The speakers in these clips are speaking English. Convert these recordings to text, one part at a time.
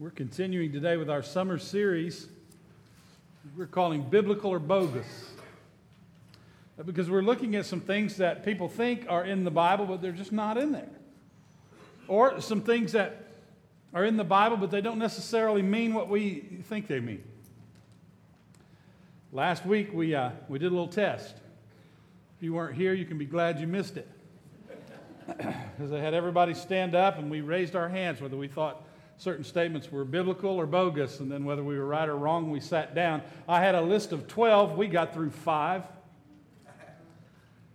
We're continuing today with our summer series we're calling Biblical or Bogus. Because we're looking at some things that people think are in the Bible, but they're just not in there. Or some things that are in the Bible, but they don't necessarily mean what we think they mean. Last week, we, uh, we did a little test. If you weren't here, you can be glad you missed it. Because I had everybody stand up and we raised our hands whether we thought certain statements were biblical or bogus, and then whether we were right or wrong, we sat down. I had a list of 12, we got through five.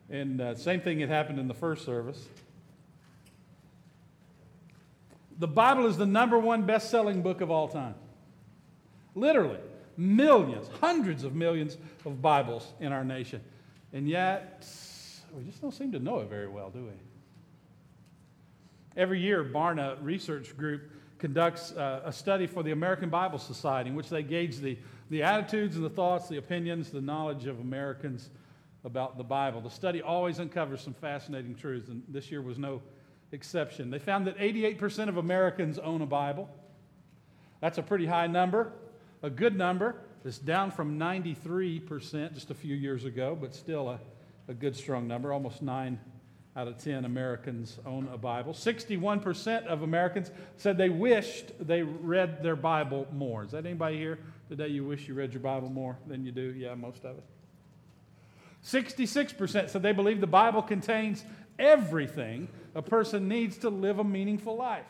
And uh, same thing had happened in the first service. The Bible is the number one best selling book of all time. Literally, millions, hundreds of millions of Bibles in our nation. And yet, we just don't seem to know it very well, do we? Every year, Barna Research Group conducts uh, a study for the American Bible Society in which they gauge the, the attitudes and the thoughts, the opinions, the knowledge of Americans about the Bible. The study always uncovers some fascinating truths, and this year was no exception. They found that 88% of Americans own a Bible. That's a pretty high number, a good number. It's down from 93% just a few years ago, but still a, a good, strong number, almost 9 out of 10 Americans own a Bible. 61% of Americans said they wished they read their Bible more. Is that anybody here today you wish you read your Bible more than you do? Yeah, most of it. 66% said they believe the Bible contains everything a person needs to live a meaningful life.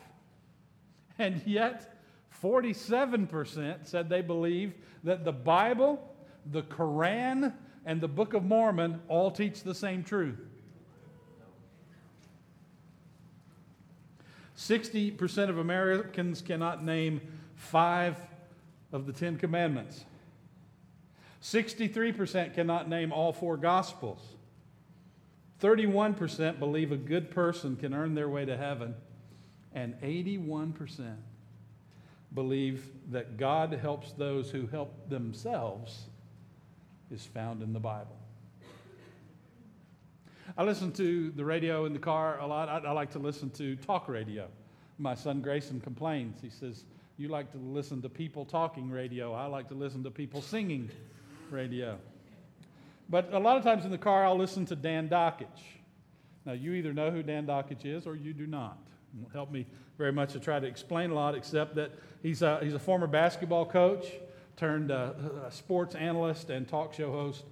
And yet, 47% said they believe that the Bible, the Koran, and the Book of Mormon all teach the same truth. 60% of Americans cannot name five of the Ten Commandments. 63% cannot name all four Gospels. 31% believe a good person can earn their way to heaven. And 81% believe that God helps those who help themselves is found in the Bible. I listen to the radio in the car a lot. I, I, like to listen to talk radio. My son Grayson complains. He says, You like to listen to people talking radio. I like to listen to people singing radio. But a lot of times in the car, I'll listen to Dan Dakich. Now, you either know who Dan Dakich is or you do not. It won't help me very much to try to explain a lot, except that he's a, he's a former basketball coach turned sports analyst and talk show host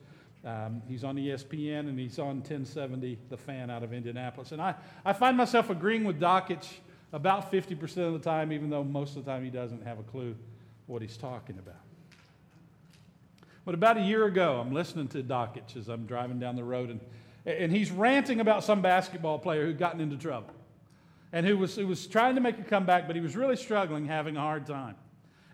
um, he's on ESPN and he's on 1070, The Fan out of Indianapolis. And I, I find myself agreeing with Dakich about 50% of the time, even though most of the time he doesn't have a clue what he's talking about. But about a year ago, I'm listening to Dakich as I'm driving down the road, and, and he's ranting about some basketball player who'd gotten into trouble and who was, who was trying to make a comeback, but he was really struggling, having a hard time.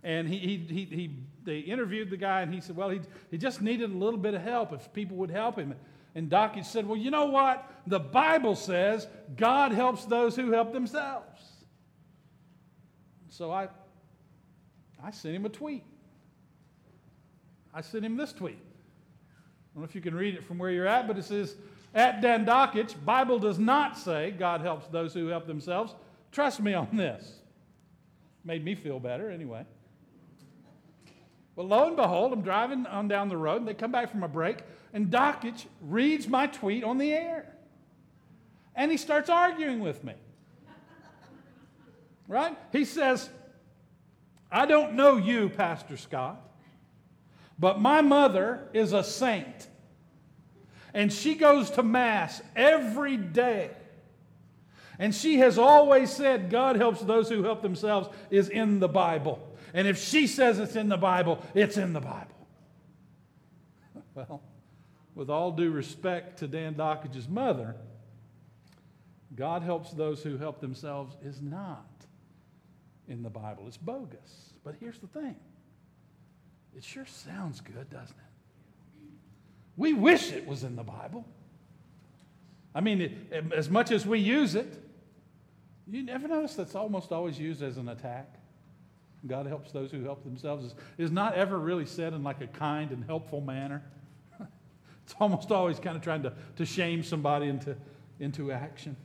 And he, he, he, he, they interviewed the guy, and he said, Well, he, he just needed a little bit of help if people would help him. And Dakich said, Well, you know what? The Bible says God helps those who help themselves. So I, I sent him a tweet. I sent him this tweet. I don't know if you can read it from where you're at, but it says, At Dan Dakich, Bible does not say God helps those who help themselves. Trust me on this. Made me feel better anyway. Well, lo and behold, I'm driving on down the road, and they come back from a break, and Dakich reads my tweet on the air. And he starts arguing with me. Right? He says, I don't know you, Pastor Scott, but my mother is a saint. And she goes to Mass every day. And she has always said, God helps those who help themselves, is in the Bible. And if she says it's in the Bible, it's in the Bible. Well, with all due respect to Dan Dakich's mother, God helps those who help themselves is not in the Bible. It's bogus. But here's the thing it sure sounds good, doesn't it? We wish it was in the Bible. I mean, it, as much as we use it, you never notice that's almost always used as an attack? God helps those who help themselves is, is not ever really said in like a kind and helpful manner. it's almost always kind of trying to, to shame somebody into, into action.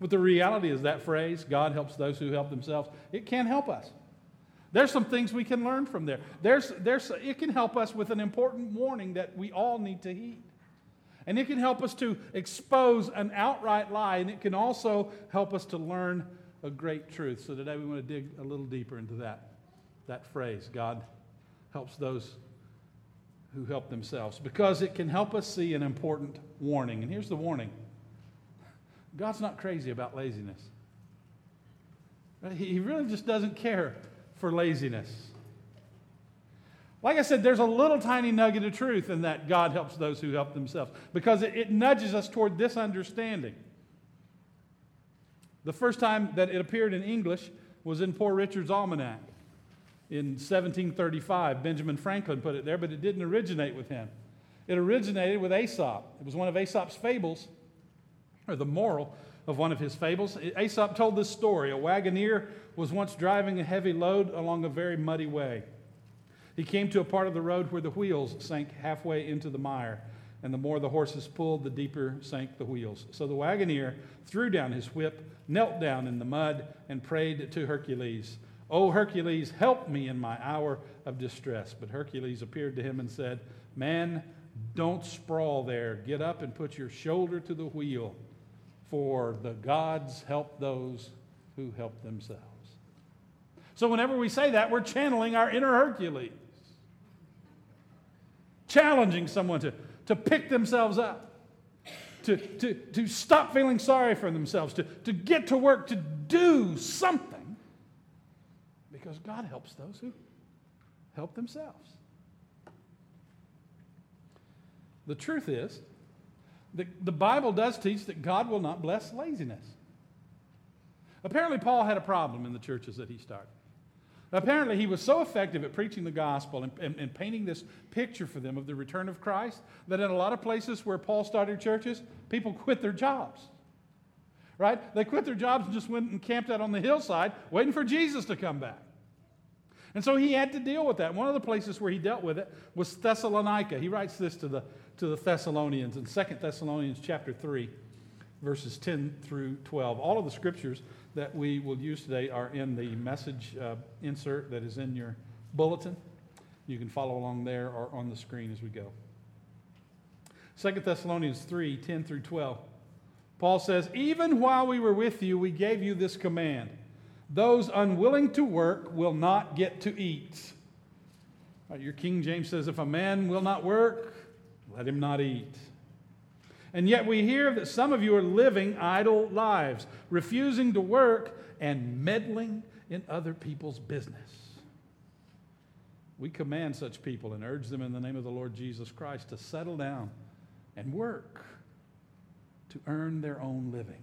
But the reality is that phrase, God helps those who help themselves, it can help us. There's some things we can learn from there. There's, there's, it can help us with an important warning that we all need to heed. And it can help us to expose an outright lie, and it can also help us to learn a great truth. So today we want to dig a little deeper into that, that phrase God helps those who help themselves, because it can help us see an important warning. And here's the warning God's not crazy about laziness. He really just doesn't care for laziness. Like I said, there's a little tiny nugget of truth in that God helps those who help themselves because it, it, nudges us toward this understanding. The first time that it appeared in English was in Poor Richard's Almanac in 1735. Benjamin Franklin put it there, but it didn't originate with him. It originated with Aesop. It was one of Aesop's fables, or the moral of one of his fables. Aesop told this story. A wagoner was once driving a heavy load along a very muddy way. He came to a part of the road where the wheels sank halfway into the mire, and the more the horses pulled, the deeper sank the wheels. So the wagoner threw down his whip, knelt down in the mud, and prayed to Hercules. O Hercules, help me in my hour of distress. But Hercules appeared to him and said, Man, don't sprawl there. Get up and put your shoulder to the wheel, for the gods help those who help themselves. So, whenever we say that, we're channeling our inner Hercules, challenging someone to, to pick themselves up, to, to, to stop feeling sorry for themselves, to, to get to work, to do something, because God helps those who help themselves. The truth is, the, the Bible does teach that God will not bless laziness. Apparently, Paul had a problem in the churches that he started. Apparently, he was so effective at preaching the gospel and, and, and, painting this picture for them of the return of Christ that in a lot of places where Paul started churches, people quit their jobs. Right? They quit their jobs and just went and camped out on the hillside waiting for Jesus to come back. And so he had to deal with that. One of the places where he dealt with it was Thessalonica. He writes this to the, to the Thessalonians in 2 Thessalonians chapter 3, verses 10 through 12. All of the scriptures that we will use today are in the message uh, insert that is in your bulletin. You can follow along there or on the screen as we go. 2 Thessalonians 3 10 through 12. Paul says, Even while we were with you, we gave you this command those unwilling to work will not get to eat. Right, your King James says, If a man will not work, let him not eat. And yet we hear that some of you are living idle lives, refusing to work and meddling in other people's business. We command such people and urge them in the name of the Lord Jesus Christ to settle down and work to earn their own living.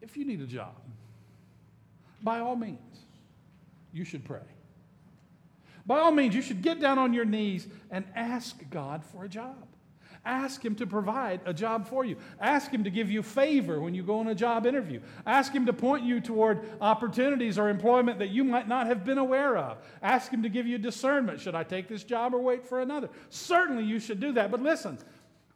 If you need a job, by all means, you should pray by all means, you should get down on your knees and ask God for a job. Ask Him to provide a job for you. Ask Him to give you favor when you go on a job interview. Ask Him to point you toward opportunities or employment that you might not have been aware of. Ask Him to give you discernment. Should I take this job or wait for another? Certainly you should do that. But listen,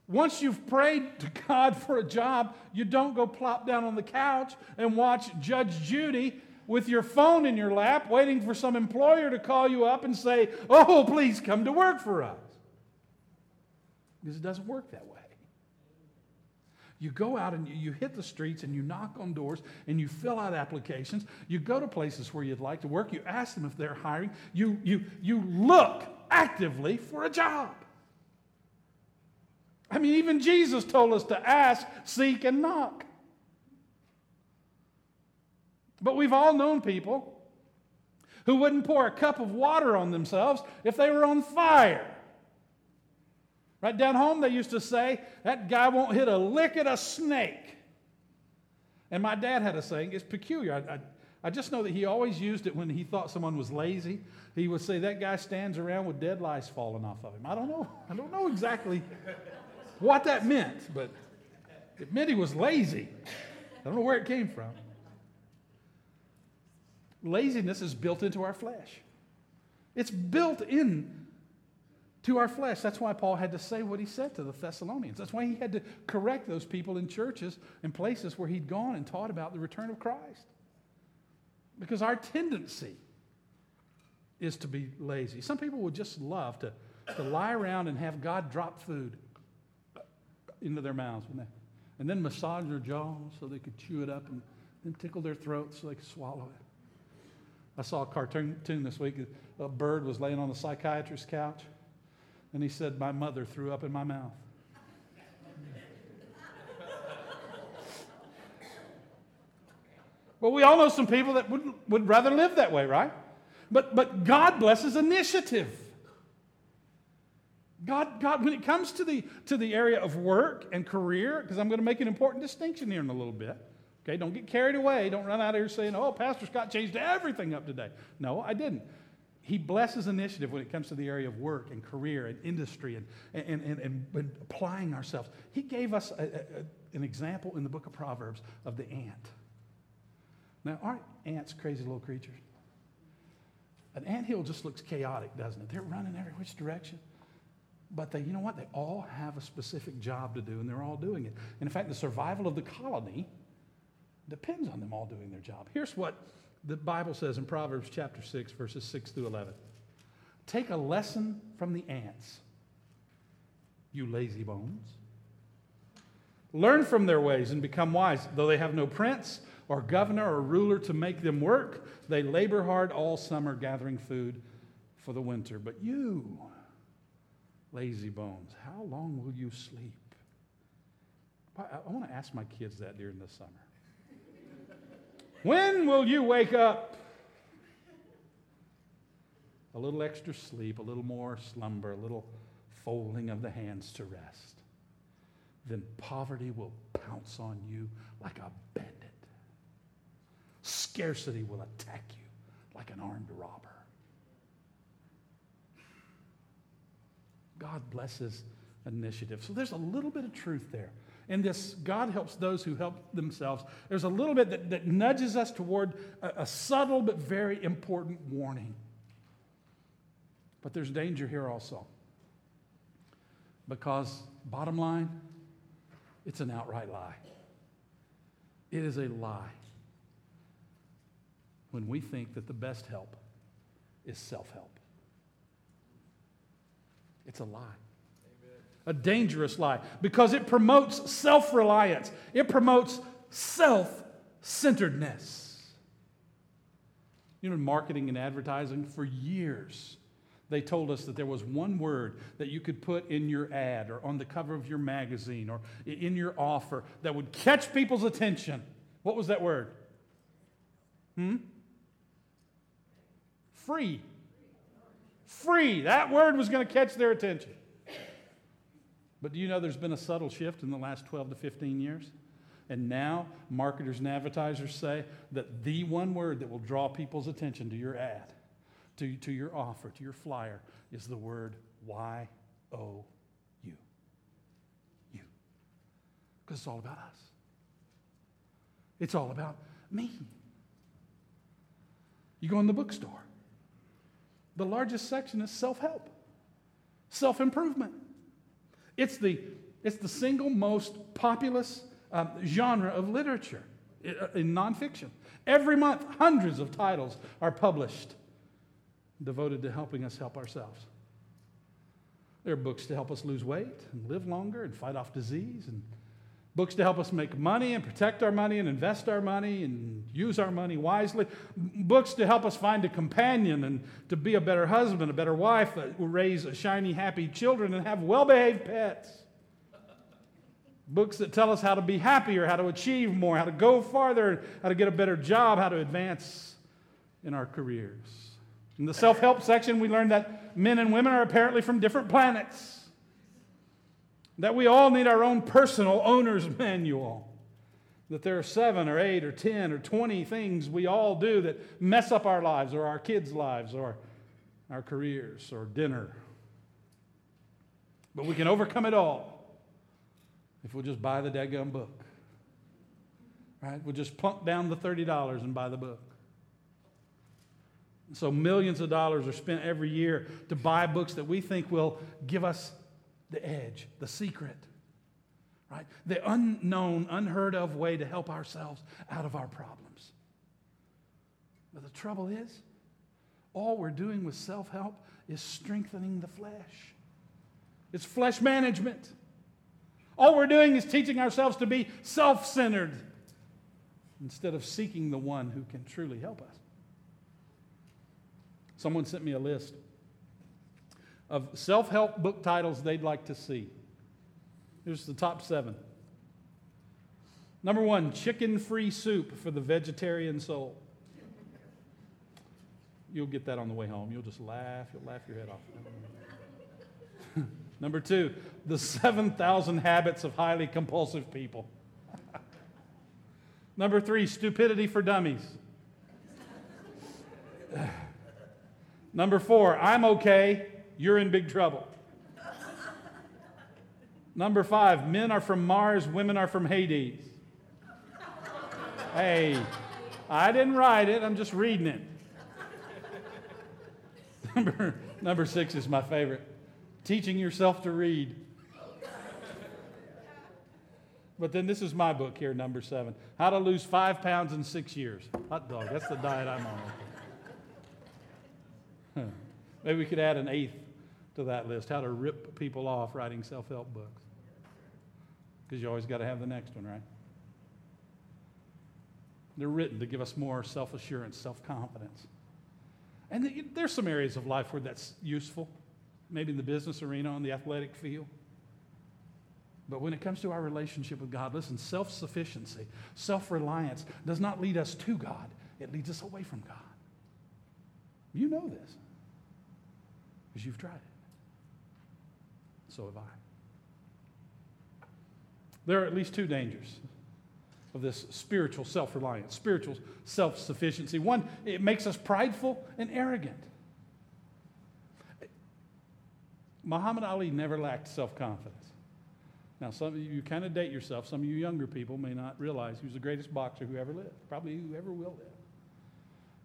once you've prayed to God for a job, you don't go plop down on the couch and watch Judge Judy with your phone in your lap, waiting for some employer to call you up and say, Oh, please come to work for us. Because it doesn't work that way. You go out and you, hit the streets and you knock on doors and you fill out applications. You go to places where you'd like to work. You ask them if they're hiring. You, you, you look actively for a job. I mean, even Jesus told us to ask, seek, and knock. But we've all known people who wouldn't pour a cup of water on themselves if they were on fire. Right down home, they used to say, That guy won't hit a lick at a snake. And my dad had a saying, it's peculiar. I, I, I just know that he always used it when he thought someone was lazy. He would say, That guy stands around with dead lice falling off of him. I don't know. I don't know exactly what that meant, but it meant he was lazy. I don't know where it came from. Laziness is built into our flesh. It's built in to our flesh. That's why Paul had to say what he said to the Thessalonians. That's why he had to correct those people in churches and places where he'd gone and taught about the return of Christ. Because our tendency is to be lazy. Some people would just love to, to lie around and have God drop food into their mouths, And then massage their jaws so they could chew it up and then tickle their throats so they could swallow it. I saw a cartoon this week. A bird was laying on the psychiatrist's couch, and he said, My mother threw up in my mouth. well, we all know some people that would, would rather live that way, right? But, but God blesses initiative. God, God, when it comes to the, to the area of work and career, because I'm going to make an important distinction here in a little bit. Okay, don't get carried away. Don't run out of here saying, oh, Pastor Scott changed everything up today. No, I didn't. He blesses initiative when it comes to the area of work and career and industry and, and, and, and, and applying ourselves. He gave us a, a, an example in the book of Proverbs of the ant. Now, aren't ants crazy little creatures? An ant hill just looks chaotic, doesn't it? They're running every which direction. But they, you know what? They all have a specific job to do, and they're all doing it. And in fact, the survival of the colony depends on them all doing their job. Here's what the Bible says in Proverbs chapter 6, verses 6 through 11. Take a lesson from the ants, you lazy bones. Learn from their ways and become wise. Though they have no prince or governor or ruler to make them work, they labor hard all summer gathering food for the winter. But you, lazy bones, how long will you sleep? I, I want to ask my kids that during the summer. When will you wake up? A little extra sleep, a little more slumber, a little folding of the hands to rest. Then poverty will pounce on you like a bandit. Scarcity will attack you like an armed robber. God blesses initiative. So there's a little bit of truth there. In this, God helps those who help themselves. There's a little bit that, that nudges us toward a, a subtle but very important warning. But there's danger here also. Because, bottom line, it's an outright lie. It is a lie when we think that the best help is self help. It's a lie. A dangerous lie because it promotes self reliance, it promotes self centeredness. You know, in marketing and advertising, for years, they told us that there was one word that you could put in your ad or on the cover of your magazine or in your offer that would catch people's attention. What was that word? Hmm? Free. Free. That word was going to catch their attention. But do you know there's been a subtle shift in the last 12 to 15 years? And now marketers and advertisers say that the one word that will draw people's attention to your ad, to, to your offer, to your flyer, is the word Y O U. You. Because it's all about us. It's all about me. You go in the bookstore, the largest section is self help, self improvement. It's the, it's the single most populous um, genre of literature uh, in nonfiction. Every month, hundreds of titles are published devoted to helping us help ourselves. There are books to help us lose weight and live longer and fight off disease and books to help us make money and protect our money and invest our money and use our money wisely, books to help us find a companion and to be a better husband, a better wife, uh, raise shiny, happy children, and have well behaved pets. Books that tell us how to be happier, how to achieve more, how to go farther, how to get a better job, how to advance in our careers. In the self help section, we learned that men and women are apparently from different planets that we all need our own personal owner's manual. That there are seven or eight or 10 or 20 things we all do that mess up our lives or our kids' lives or our careers or dinner. But we can overcome it all if we'll just buy the daggum book. Right? We'll just plunk down the $30 and buy the book. So, millions of dollars are spent every year to buy books that we think will give us the edge, the secret, right? The unknown, unheard of way to help ourselves out of our problems. But the trouble is, all we're doing with self help is strengthening the flesh. It's flesh management. All we're doing is teaching ourselves to be self centered instead of seeking the one who can truly help us. Someone sent me a list of self help book titles they'd like to see. Here's the top seven. Number one, Chicken Free Soup for the Vegetarian Soul. You'll get that on the way home. You'll just laugh. You'll laugh your head off. Number two, the 7,000 habits of highly compulsive people. Number three, stupidity for dummies. Number four, I'm okay, you're in big trouble. Number five, men are from Mars, women are from Hades. Hey, I didn't write it, I'm just reading it. Number, number six is my favorite teaching yourself to read. But then this is my book here, number seven How to Lose Five Pounds in Six Years. Hot dog, that's the diet I'm on. Maybe we could add an eighth to that list how to rip people off writing self help books. Because you always got to have the next one, right? They're written to give us more self assurance, self confidence. And there's some areas of life where that's useful, maybe in the business arena, on the athletic field. But when it comes to our relationship with God, listen, self sufficiency, self reliance does not lead us to God, it leads us away from God. You know this because you've tried it. So have I. There are at least two dangers of this spiritual self reliance, spiritual self sufficiency. One, it makes us prideful and arrogant. Muhammad Ali never lacked self confidence. Now, some of you, you kind of date yourself. Some of you younger people may not realize he was the greatest boxer who ever lived, probably who ever will live.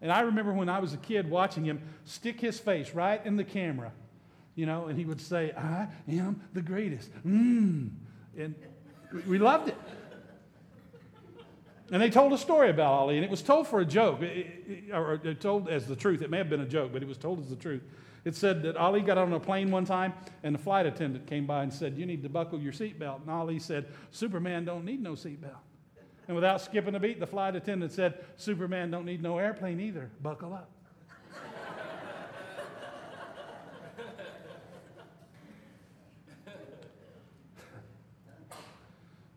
And I remember when I was a kid watching him stick his face right in the camera, you know, and he would say, I am the greatest. Mmm. And we loved it. And they told a story about Ali, and it was told for a joke, or told as the truth. It may have been a joke, but it was told as the truth. It said that Ali got on a plane one time, and the flight attendant came by and said, You need to buckle your seatbelt. And Ali said, Superman don't need no seatbelt. And without skipping a beat, the flight attendant said, Superman don't need no airplane either. Buckle up.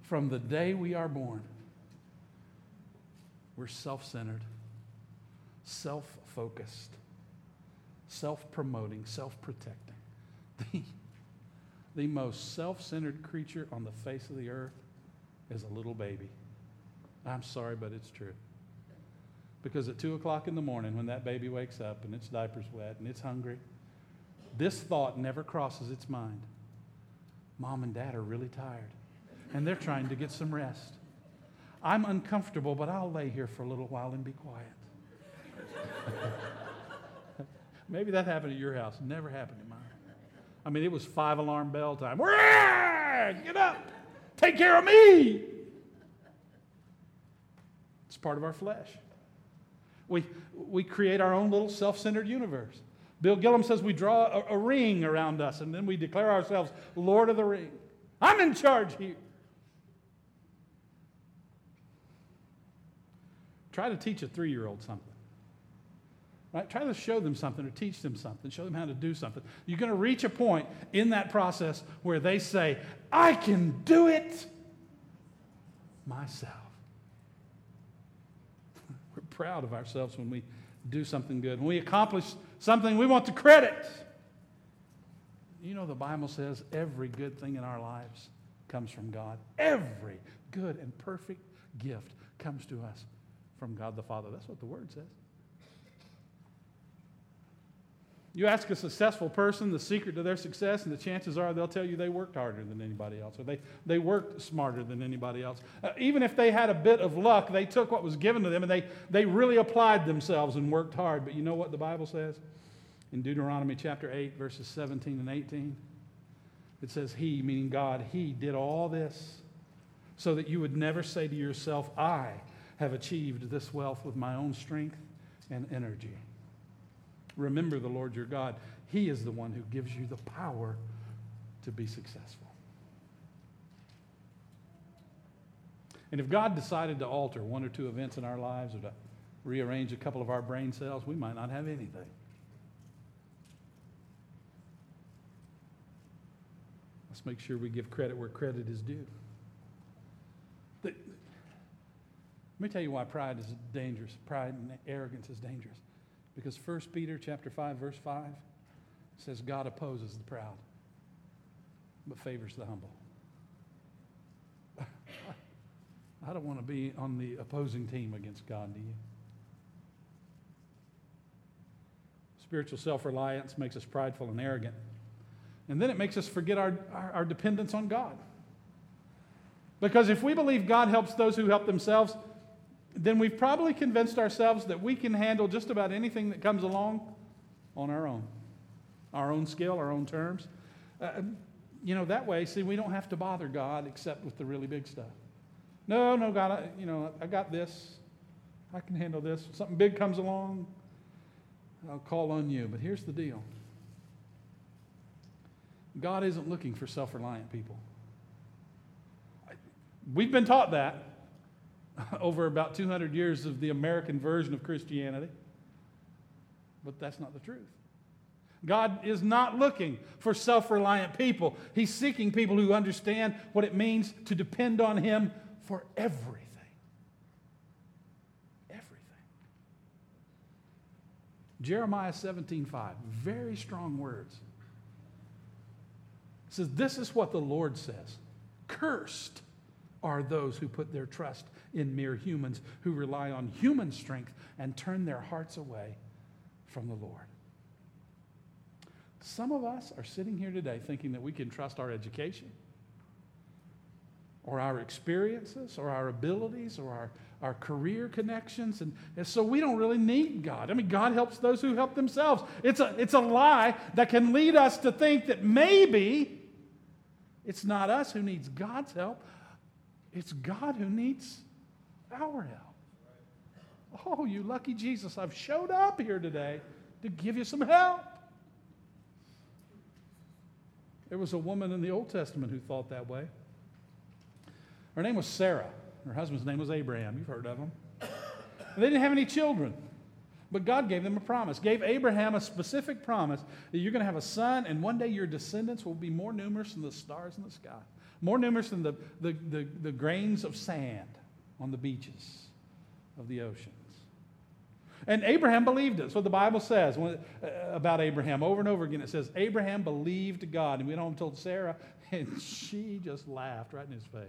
From the day we are born, we're self centered, self focused, self promoting, self protecting. The, the most self centered creature on the face of the earth is a little baby. I'm sorry, but it's true. Because at 2 o'clock in the morning, when that baby wakes up and its diaper's wet and it's hungry, this thought never crosses its mind. Mom and dad are really tired, and they're trying to get some rest. I'm uncomfortable, but I'll lay here for a little while and be quiet. Maybe that happened at your house. Never happened at mine. I mean, it was five alarm bell time. Get up! Take care of me! It's part of our flesh. We, we create our own little self centered universe. Bill Gillum says we draw a, a, ring around us and then we declare ourselves Lord of the ring. I'm in charge here. Try to teach a three year old something. Right? Try to show them something or teach them something, show them how to do something. You're going to reach a point in that process where they say, I can do it myself. We're proud of ourselves when we do something good. When we accomplish something, we want the credit. You know, the Bible says every good thing in our lives comes from God. Every good and perfect gift comes to us from God the Father. That's what the Word says. You ask a successful person the secret to their success, and the chances are they'll tell you they worked harder than anybody else, or they, they worked smarter than anybody else. Uh, even if they had a bit of luck, they took what was given to them and they, they really applied themselves and worked hard. But you know what the Bible says? In Deuteronomy chapter 8, verses 17 and 18, it says, He, meaning God, He did all this so that you would never say to yourself, I have achieved this wealth with my own strength and energy. Remember the Lord your God. He is the one who gives you the power to be successful. And if God decided to alter one or two events in our lives or to rearrange a couple of our brain cells, we might not have anything. Let's make sure we give credit where credit is due. The, let me tell you why pride is dangerous. Pride and arrogance is dangerous. Because 1 Peter chapter 5 verse 5 says God opposes the proud but favors the humble. I don't want to be on the opposing team against God, do you? Spiritual self-reliance makes us prideful and arrogant. And then it makes us forget our, our, our dependence on God. Because if we believe God helps those who help themselves, then we've probably convinced ourselves that we can handle just about anything that comes along on our own, our own skill, our own terms. Uh, you know, that way, see, we don't have to bother God except with the really big stuff. No, no, God, I, you know, I got this. I can handle this. Something big comes along, I'll call on you. But here's the deal God isn't looking for self reliant people. We've been taught that over about 200 years of the American version of Christianity. But that's not the truth. God is not looking for self reliant people. He's seeking people who understand what it means to depend on Him for everything. Everything. Jeremiah 17 5, very strong words. Says, This is what the Lord says Cursed are those who put their trust in mere humans, who rely on human strength and turn their hearts away from the Lord. Some of us are sitting here today thinking that we can trust our education or our experiences or our abilities or our, our career connections. And, and so we don't really need God. I mean, God helps those who help themselves. It's a, it's a lie that can lead us to think that maybe it's not us who needs God's help, it's God who needs our help. Oh, you lucky Jesus, I've showed up here today to give you some help. There was a woman in the Old Testament who thought that way. Her name was Sarah. Her husband's name was Abraham. You've heard of him. And they didn't have any children. But God gave them a promise, gave Abraham a specific promise that you're going to have a son, and one day your descendants will be more numerous than the stars in the sky, more numerous than the, the, the, the grains of sand on the beaches of the oceans. And Abraham believed it. That's what the Bible says uh, about Abraham. Over and over again, it says, Abraham believed God. And we went home and told Sarah, and she just laughed right in his face.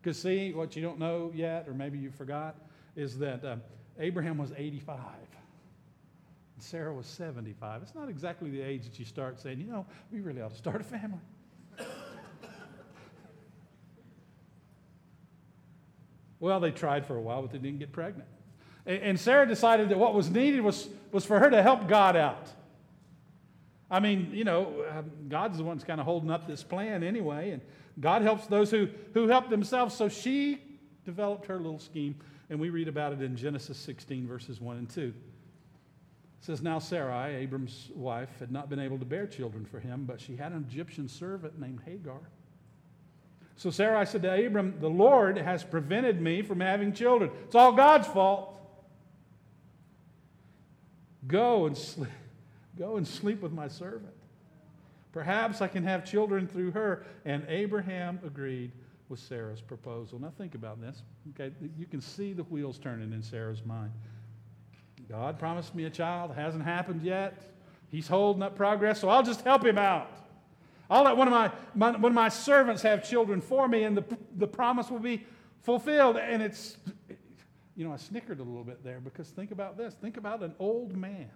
Because, see, what you don't know yet, or maybe you forgot, is that uh, Abraham was 85. And Sarah was 75. It's not exactly the age that you start saying, you know, we really ought to start a family. Well, they tried for a while, but they didn't get pregnant. And Sarah decided that what was needed was, was for her to help God out. I mean, you know, um, God's the one that's kind of holding up this plan anyway, and God helps those who, who help themselves. So she developed her little scheme, and we read about it in Genesis 16, verses 1 and 2. It says, Now Sarai, Abram's wife, had not been able to bear children for him, but she had an Egyptian servant named Hagar. So Sarai said to Abram, The Lord has prevented me from having children. It's all God's fault. Go and sleep, go and sleep with my servant. Perhaps I can have children through her. And Abraham agreed with Sarah's proposal. Now think about this. Okay, you can see the wheels turning in Sarah's mind. God promised me a child, it hasn't happened yet. He's holding up progress, so I'll just help him out. I'll let one of my, my, one of my servants have children for me, and the, the promise will be fulfilled. And it's, you know, I snickered a little bit there because think about this. Think about an old man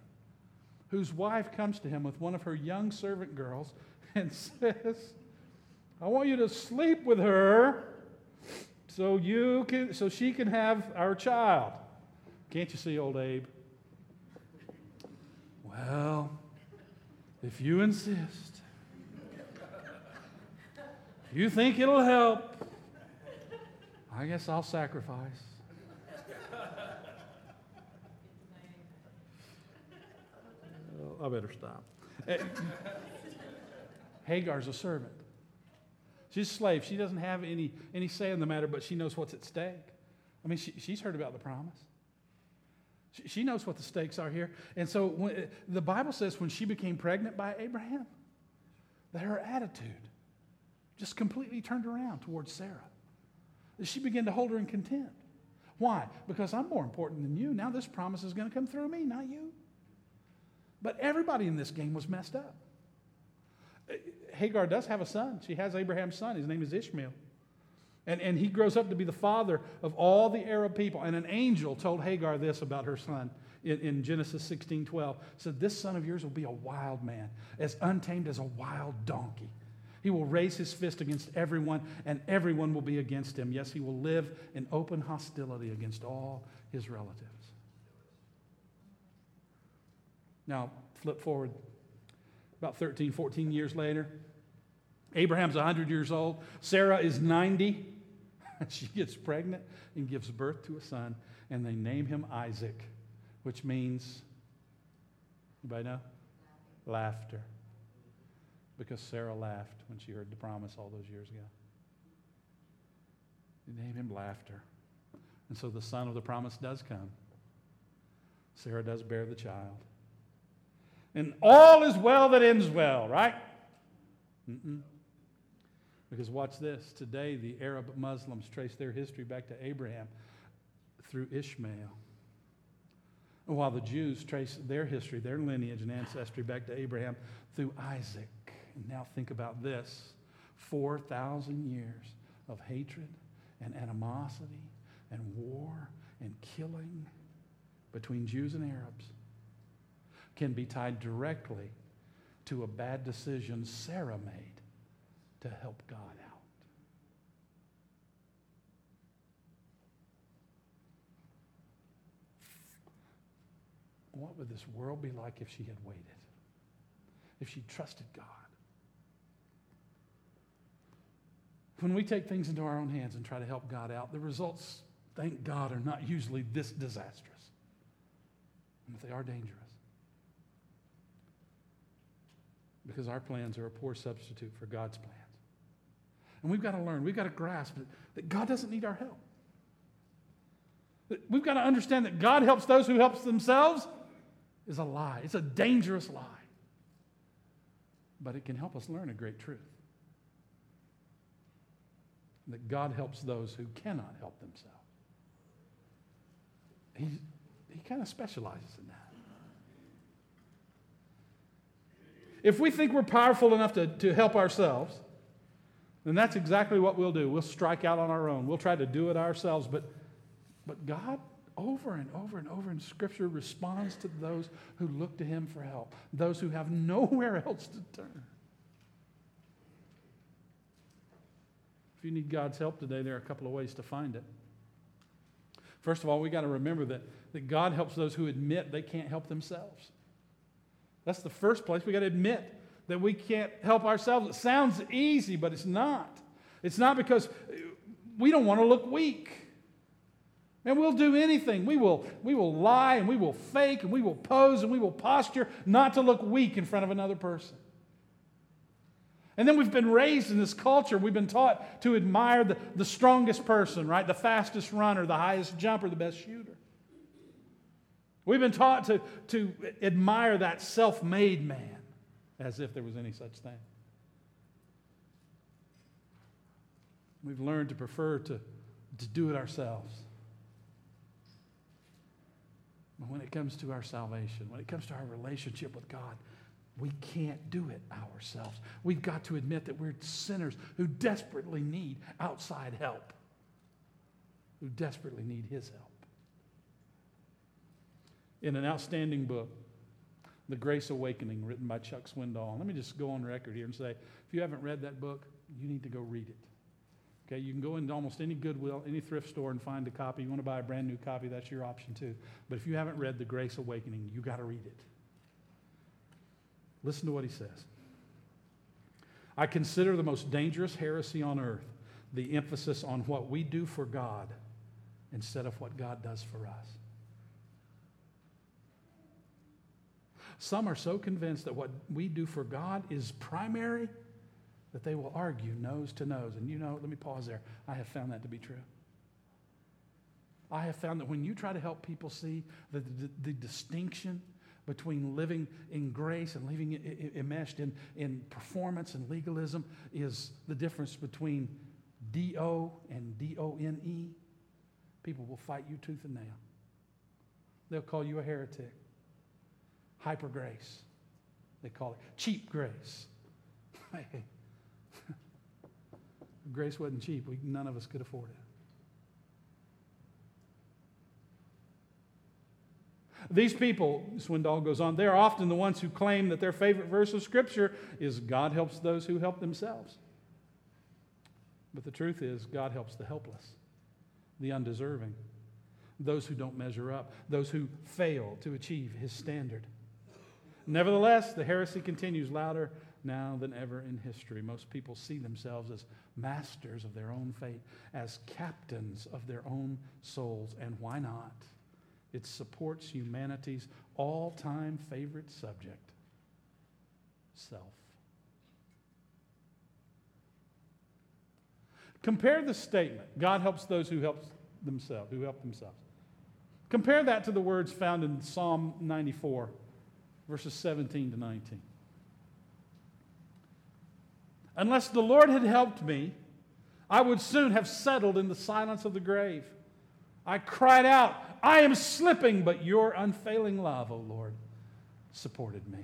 whose wife comes to him with one of her young servant girls and says, I want you to sleep with her so you can so she can have our child. Can't you see old Abe? Well, if you insist, you think it'll help, I guess I'll sacrifice. I better stop. Eh, Hagar's a servant. She's a slave. She doesn't have any, any say in the matter, but she knows what's at stake. I mean, she, she's heard about the promise. She, she knows what the stakes are here. And so when, the Bible says when she became pregnant by Abraham, that her attitude just completely turned around towards Sarah. She began to hold her in contempt. Why? Because I'm more important than you. Now this promise is going to come through me, not you. But everybody in this game was messed up. Uh, Hagar does have a son. She has Abraham's son. His name is Ishmael. And, and he grows up to be the father of all the Arab people. And an angel told Hagar this about her son in, in Genesis 16 12. Said, This son of yours will be a wild man, as untamed as a wild donkey. He will raise his fist against everyone, and everyone will be against him. Yes, he will live in open hostility against all his relatives. Now, flip forward about 13, 14 years later. Abraham's 100 years old. Sarah is 90. she gets pregnant and gives birth to a son, and they name him Isaac, which means, anybody know? Laughter. Because Sarah laughed when she heard the promise all those years ago. They name him Laughter. And so the son of the promise does come. Sarah does bear the child. And all is well that ends well, right? Mm-mm. Because watch this. Today, the Arab Muslims trace their history back to Abraham through Ishmael. While the Jews trace their history, their lineage and ancestry back to Abraham through Isaac. And now think about this 4,000 years of hatred and animosity and war and killing between Jews and Arabs can be tied directly to a bad decision Sarah made to help God out. What would this world be like if she had waited? If she trusted God? When we take things into our own hands and try to help God out, the results, thank God, are not usually this disastrous. And they are dangerous. Because our plans are a poor substitute for God's plans. And we've got to learn, we've got to grasp that, that God doesn't need our help. We've got to understand that God helps those who helps themselves is a lie. It's a dangerous lie. But it can help us learn a great truth. That God helps those who cannot help themselves. He, he kind of specializes in that. If we think we're powerful enough to, to help ourselves, then that's exactly what we'll do. We'll strike out on our own. We'll try to do it ourselves. But, but God, over and over and over in Scripture, responds to those who look to Him for help, those who have nowhere else to turn. If you need God's help today, there are a couple of ways to find it. First of all, we got to remember that, that God helps those who admit they can't help themselves. That's the first place. We got to admit that we can't help ourselves. It sounds easy, but it's not. It's not because uh, we don't want to look weak. And we'll do anything. We will, we will lie and we will fake and we will pose and we will posture not to look weak in front of another person. And then we've been raised in this culture. We've been taught to admire the, the strongest person, right? The fastest runner, the highest jumper, the best shooter. We've been taught to, to admire that self made man as if there was any such thing. We've learned to prefer to, to do it ourselves. But when it comes to our salvation, when it comes to our relationship with God, we can't do it ourselves. We've got to admit that we're sinners who desperately need outside help, who desperately need His help. In an outstanding book The Grace Awakening, written by Chuck Swindoll. Let me just go on record here and say if you haven't read that book, you need to go read it. Okay, you can go into almost any Goodwill, any thrift store and find a copy. You want to buy a brand new copy, that's your option too. But if you haven't read The Grace Awakening, you got to read it. Listen to what he says. I consider the most dangerous heresy on earth the emphasis on what we do for God instead of what God does for us. Some are so convinced that what we do for God is primary that they will argue nose to nose. And you know, let me pause there. I have found that to be true. I have found that when you try to help people see the, the, the distinction between living in grace and living enmeshed in, in performance and legalism is the difference between D-O and D-O-N-E, people will fight you tooth and nail. They'll call you a heretic. Hyper grace, they call it. Cheap grace. grace wasn't cheap. We, none of us could afford it. These people, Swindoll goes on, they're often the ones who claim that their favorite verse of Scripture is God helps those who help themselves. But the truth is, God helps the helpless, the undeserving, those who don't measure up, those who fail to achieve His standard. Nevertheless, the heresy continues louder now than ever in history. Most people see themselves as masters of their own fate, as captains of their own souls. And why not? It supports humanity's all time favorite subject self. Compare the statement, God helps those who help themselves, who help themselves. Compare that to the words found in Psalm 94, verses 17 to 19. Unless the Lord had helped me, I would soon have settled in the silence of the grave. I cried out, I am slipping, but your unfailing love, O oh Lord, supported me.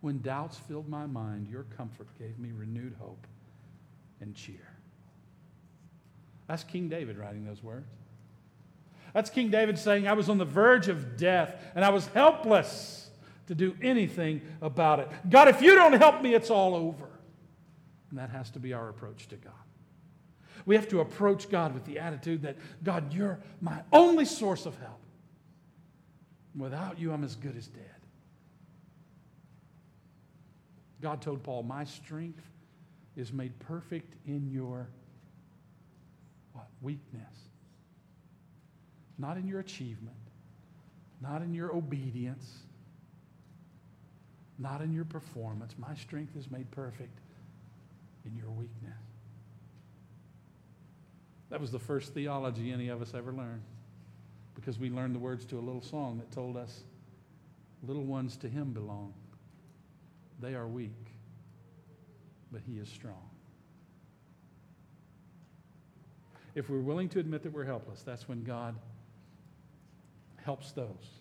When doubts filled my mind, your comfort gave me renewed hope and cheer. That's King David writing those words. That's King David saying, I was on the verge of death and I was helpless to do anything about it. God, if you don't help me, it's all over. And that has to be our approach to God. We have to approach God with the attitude that, God, you're my only source of help. Without you, I'm as good as dead. God told Paul, My strength is made perfect in your what? Weakness. Not in your achievement, not in your obedience, not in your performance. My strength is made perfect in your weakness. That was the first theology any of us ever learned because we learned the words to a little song that told us, Little ones to him belong. They are weak, but he is strong. If we're willing to admit that we're helpless, that's when God helps those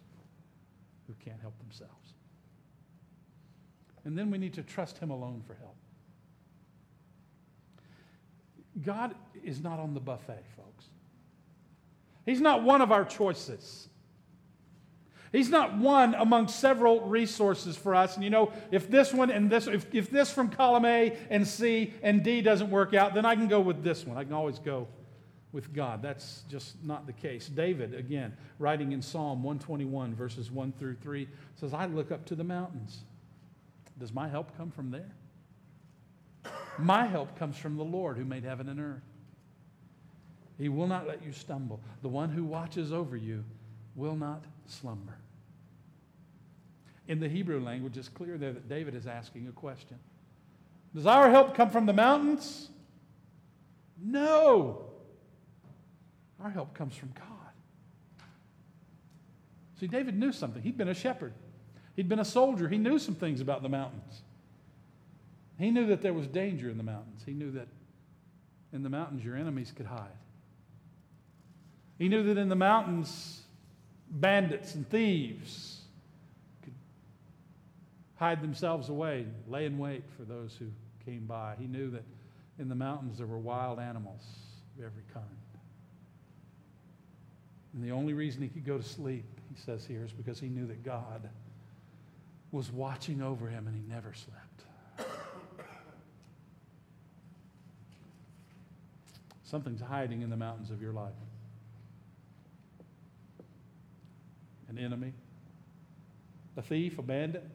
who can't help themselves. And then we need to trust Him alone for help. God is not on the buffet, folks. He's not one of our choices. He's not one among several resources for us. And you know, if this one and this, if, if this from column A and C and D doesn't work out, then I can go with this one. I can always go with God. That's just not the case. David, again, writing in Psalm 121, verses 1 through 3, says, I look up to the mountains. Does my help come from there? My help comes from the Lord who made heaven and earth. He will not let you stumble. The one who watches over you will not slumber. In the Hebrew language, it's clear there that David is asking a question Does our help come from the mountains? No. Our help comes from God. See, David knew something. He'd been a shepherd, he'd been a soldier. He knew some things about the mountains. He knew that there was danger in the mountains. He knew that in the mountains your enemies could hide. He knew that in the mountains bandits and thieves could hide themselves away, lay in wait for those who came by. He knew that in the mountains there were wild animals of every kind. And the only reason he could go to sleep, he says here, is because he knew that God was watching over him and he never slept. Something's hiding in the mountains of your life. An enemy, a thief, a bandit,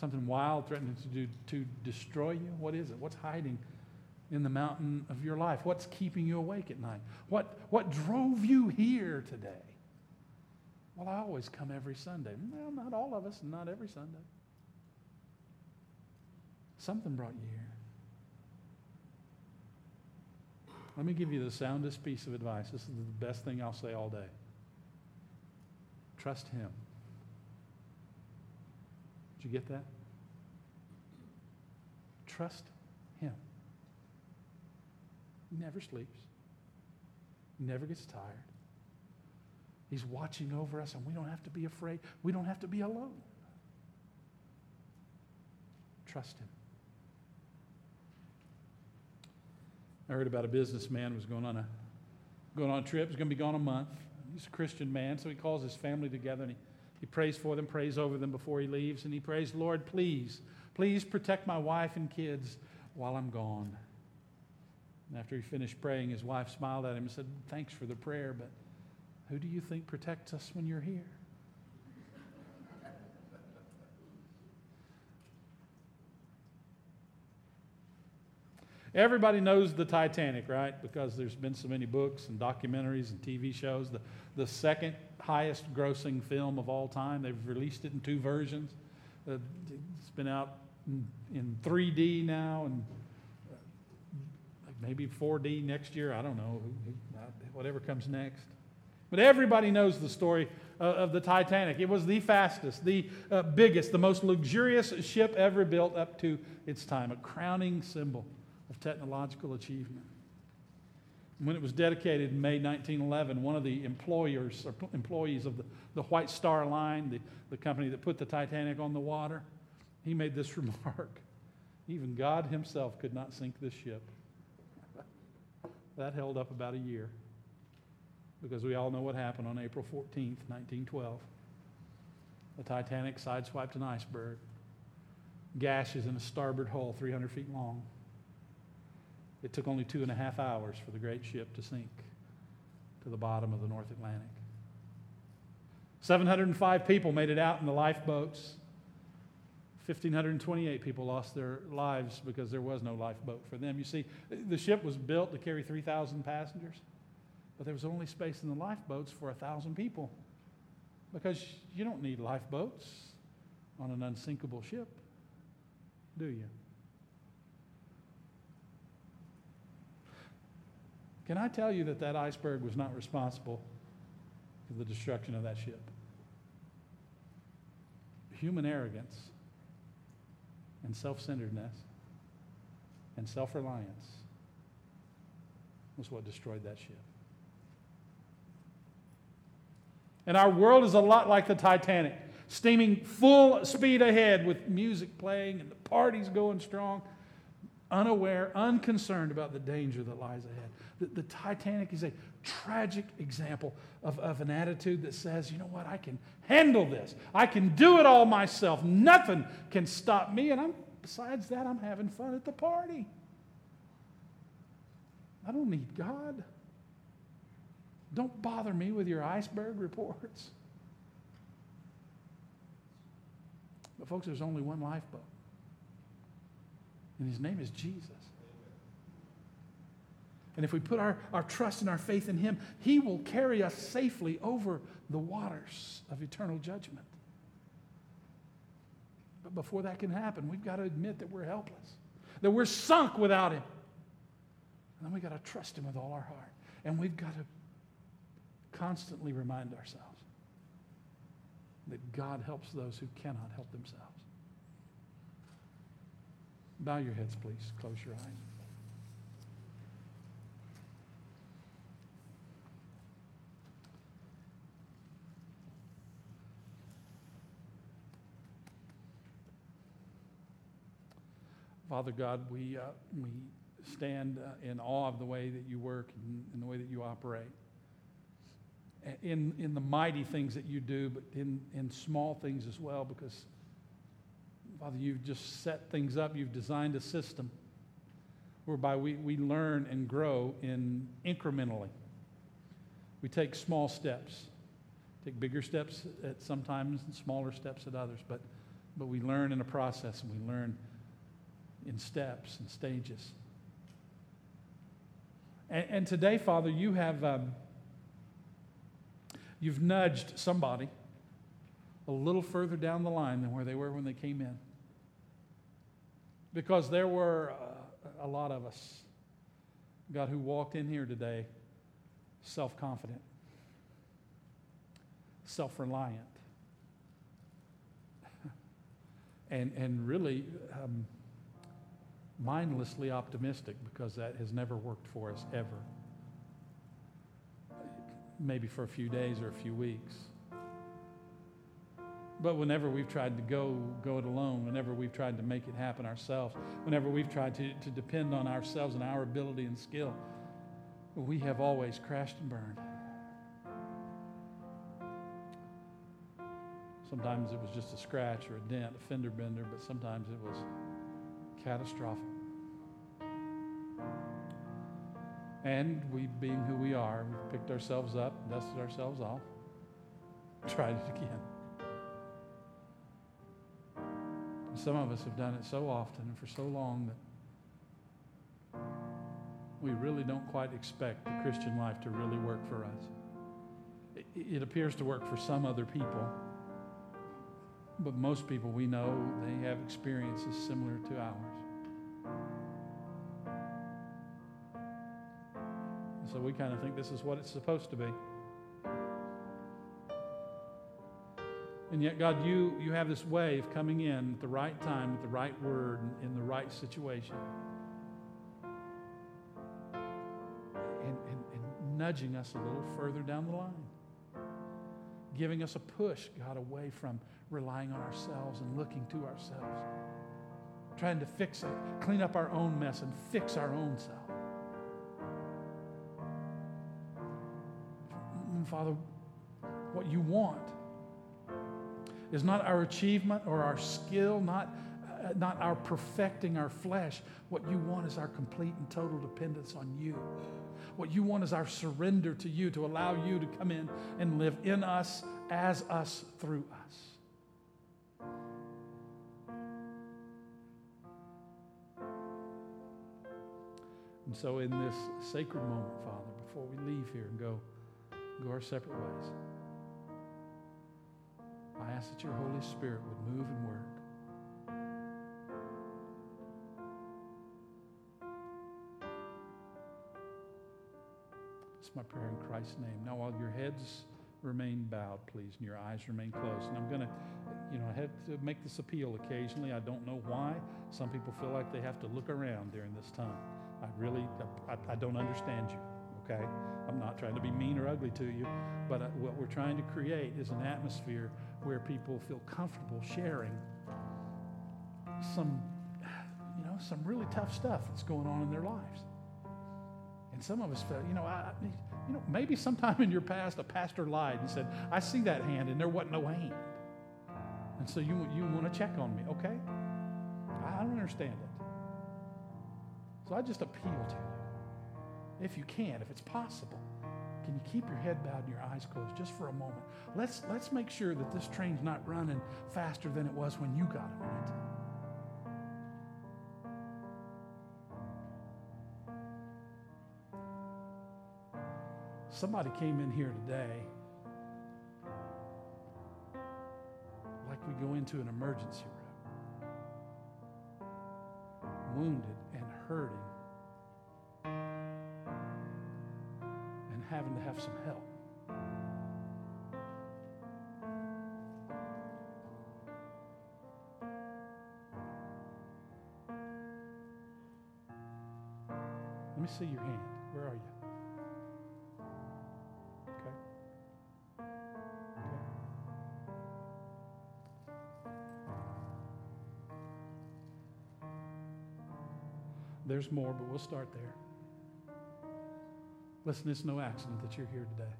something wild threatening to, do, to destroy you. What is it? What's hiding in the mountain of your life? What's keeping you awake at night? What, what drove you here today? Well, I always come every Sunday. Well, not all of us, not every Sunday. Something brought you here. Let me give you the soundest piece of advice. This is the best thing I'll say all day. Trust Him. Did you get that? Trust Him. He never sleeps, he never gets tired. He's watching over us, and we don't have to be afraid. We don't have to be alone. Trust Him. I heard about a businessman who was going on a going on a trip. He's going to be gone a month. He's a Christian man, so he calls his family together and he, he prays for them, prays over them before he leaves, and he prays, Lord, please, please protect my wife and kids while I'm gone. And after he finished praying, his wife smiled at him and said, Thanks for the prayer, but who do you think protects us when you're here? Everybody knows the Titanic, right? Because there's been so many books and documentaries and TV shows. The, the second highest grossing film of all time. They've released it in two versions. Uh, it's been out in, in 3D now and uh, maybe 4D next year. I don't know. Whatever comes next. But everybody knows the story uh, of the Titanic. It was the fastest, the uh, biggest, the most luxurious ship ever built up to its time, a crowning symbol of technological achievement. When it was dedicated in May 1911, one of the employers or employees of the, the White Star Line, the, the company that put the Titanic on the water, he made this remark Even God Himself could not sink this ship. that held up about a year because we all know what happened on April 14th, 1912. The Titanic sideswiped an iceberg, gashes in a starboard hull 300 feet long. It took only two and a half hours for the great ship to sink to the bottom of the North Atlantic. 705 people made it out in the lifeboats. 1,528 people lost their lives because there was no lifeboat for them. You see, the ship was built to carry 3,000 passengers, but there was only space in the lifeboats for 1,000 people because you don't need lifeboats on an unsinkable ship, do you? Can I tell you that that iceberg was not responsible for the destruction of that ship? Human arrogance and self centeredness and self reliance was what destroyed that ship. And our world is a lot like the Titanic, steaming full speed ahead with music playing and the parties going strong, unaware, unconcerned about the danger that lies ahead. The, the Titanic is a tragic example of, of an attitude that says, you know what, I can handle this. I can do it all myself. Nothing can stop me. And I'm, besides that, I'm having fun at the party. I don't need God. Don't bother me with your iceberg reports. But, folks, there's only one lifeboat, and his name is Jesus. And if we put our, our trust and our faith in Him, He will carry us safely over the waters of eternal judgment. But before that can happen, we've got to admit that we're helpless, that we're sunk without Him. And then we've got to trust Him with all our heart. And we've got to constantly remind ourselves that God helps those who cannot help themselves. Bow your heads, please. Close your eyes. Father God, we, uh, we stand uh, in awe of the way that you work and, and the way that you operate. in, in the mighty things that you do, but in, in small things as well, because, Father, you've just set things up. You've designed a system whereby we, we learn and grow in incrementally. We take small steps, take bigger steps at sometimes and smaller steps at others, but, but we learn in a process and we learn in steps and stages. And, and today, Father, you have um, you've nudged somebody a little further down the line than where they were when they came in. Because there were uh, a lot of us, God, who walked in here today self confident, self reliant, and, and really um, mindlessly optimistic because that has never worked for us ever. Maybe for a few days or a few weeks. But whenever we've tried to go, go it alone, whenever we've tried to make it happen ourselves, whenever we've tried to, to depend on ourselves and our ability and skill, we have always crashed and burned. Sometimes it was just a scratch or a dent, a fender bender, but sometimes it was catastrophic. And we, being who we are, we picked ourselves up, dusted ourselves off, tried it again. And some of us have done it so often and for so long that we really don't quite expect the Christian life to really work for us. It, it appears to work for some other people, but most people we know, they have experiences similar to ours. So we kind of think this is what it's supposed to be. And yet, God, you, you have this way of coming in at the right time, with the right word, in the right situation. And, and, and nudging us a little further down the line. Giving us a push, God, away from relying on ourselves and looking to ourselves. Trying to fix it, clean up our own mess and fix our own self. Father, what you want is not our achievement or our skill, not, uh, not our perfecting our flesh. What you want is our complete and total dependence on you. What you want is our surrender to you, to allow you to come in and live in us, as us, through us. And so, in this sacred moment, Father, before we leave here and go, go our separate ways. I ask that your Holy Spirit would move and work. It's my prayer in Christ's name. Now, while your heads remain bowed, please, and your eyes remain closed, and I'm going to, you know, I have to make this appeal occasionally. I don't know why. Some people feel like they have to look around during this time. I really, I, I don't understand you okay? I'm not trying to be mean or ugly to you, but uh, what we're trying to create is an atmosphere where people feel comfortable sharing some, you know, some really tough stuff that's going on in their lives. And some of us felt, you know, I, you know, maybe sometime in your past a pastor lied and said, "I see that hand, and there wasn't no hand." And so you you want to check on me, okay? I don't understand it. So I just appeal to you if you can, if it's possible, can you keep your head bowed and your eyes closed just for a moment? Let's, let's make sure that this train's not running faster than it was when you got on it. Somebody came in here today like we go into an emergency room, wounded and hurting and having to have some help. Let me see your hand. Where are you? There's more, but we'll start there. Listen, it's no accident that you're here today.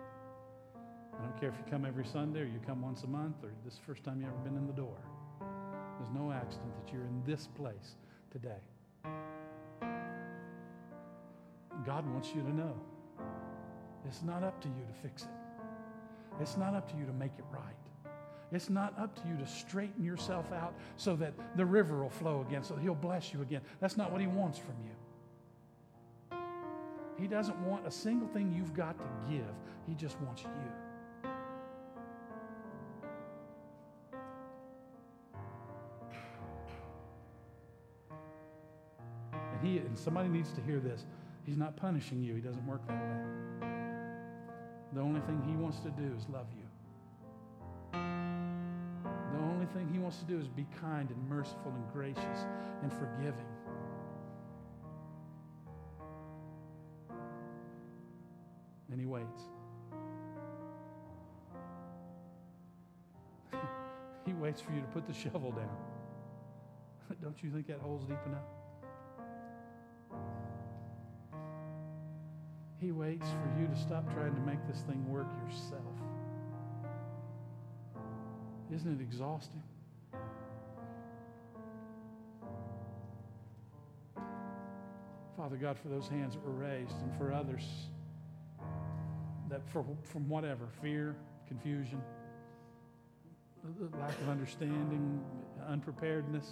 I don't care if you come every Sunday or you come once a month or this is the first time you've ever been in the door. There's no accident that you're in this place today. God wants you to know it's not up to you to fix it. It's not up to you to make it right. It's not up to you to straighten yourself out so that the river will flow again, so He'll bless you again. That's not what He wants from you. He doesn't want a single thing you've got to give, He just wants you. And, he, and somebody needs to hear this. He's not punishing you, He doesn't work that way. The only thing He wants to do is love you. Thing He wants to do is be kind and merciful and gracious and forgiving. And He waits. he waits for you to put the shovel down. Don't you think that hole's deep enough? He waits for you to stop trying to make this thing work yourself. Isn't it exhausting? Father God, for those hands that were raised and for others that for, from whatever fear, confusion, lack of understanding, unpreparedness